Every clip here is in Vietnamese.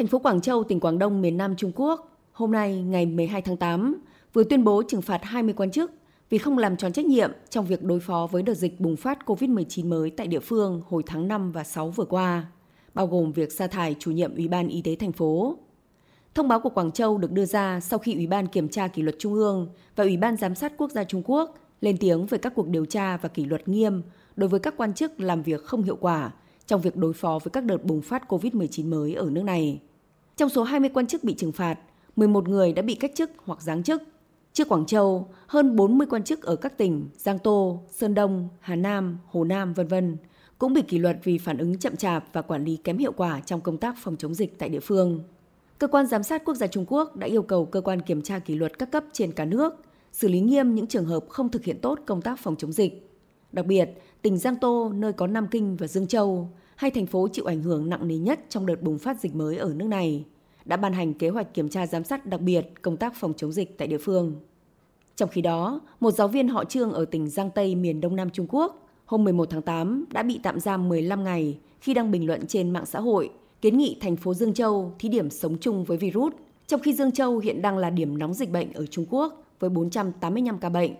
Thành phố Quảng Châu, tỉnh Quảng Đông, miền Nam Trung Quốc, hôm nay ngày 12 tháng 8, vừa tuyên bố trừng phạt 20 quan chức vì không làm tròn trách nhiệm trong việc đối phó với đợt dịch bùng phát COVID-19 mới tại địa phương hồi tháng 5 và 6 vừa qua, bao gồm việc sa thải chủ nhiệm Ủy ban Y tế thành phố. Thông báo của Quảng Châu được đưa ra sau khi Ủy ban Kiểm tra Kỷ luật Trung ương và Ủy ban Giám sát Quốc gia Trung Quốc lên tiếng về các cuộc điều tra và kỷ luật nghiêm đối với các quan chức làm việc không hiệu quả trong việc đối phó với các đợt bùng phát COVID-19 mới ở nước này. Trong số 20 quan chức bị trừng phạt, 11 người đã bị cách chức hoặc giáng chức. Trước Quảng Châu, hơn 40 quan chức ở các tỉnh Giang Tô, Sơn Đông, Hà Nam, Hồ Nam v.v. cũng bị kỷ luật vì phản ứng chậm chạp và quản lý kém hiệu quả trong công tác phòng chống dịch tại địa phương. Cơ quan giám sát quốc gia Trung Quốc đã yêu cầu cơ quan kiểm tra kỷ luật các cấp trên cả nước xử lý nghiêm những trường hợp không thực hiện tốt công tác phòng chống dịch. Đặc biệt, tỉnh Giang Tô, nơi có Nam Kinh và Dương Châu, hai thành phố chịu ảnh hưởng nặng nề nhất trong đợt bùng phát dịch mới ở nước này, đã ban hành kế hoạch kiểm tra giám sát đặc biệt công tác phòng chống dịch tại địa phương. Trong khi đó, một giáo viên họ Trương ở tỉnh Giang Tây miền Đông Nam Trung Quốc hôm 11 tháng 8 đã bị tạm giam 15 ngày khi đang bình luận trên mạng xã hội kiến nghị thành phố Dương Châu thí điểm sống chung với virus, trong khi Dương Châu hiện đang là điểm nóng dịch bệnh ở Trung Quốc với 485 ca bệnh,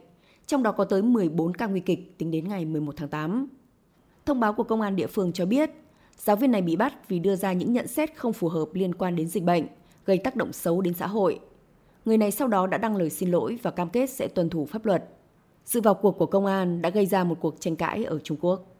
trong đó có tới 14 ca nguy kịch tính đến ngày 11 tháng 8. Thông báo của công an địa phương cho biết, giáo viên này bị bắt vì đưa ra những nhận xét không phù hợp liên quan đến dịch bệnh, gây tác động xấu đến xã hội. Người này sau đó đã đăng lời xin lỗi và cam kết sẽ tuân thủ pháp luật. Sự vào cuộc của công an đã gây ra một cuộc tranh cãi ở Trung Quốc.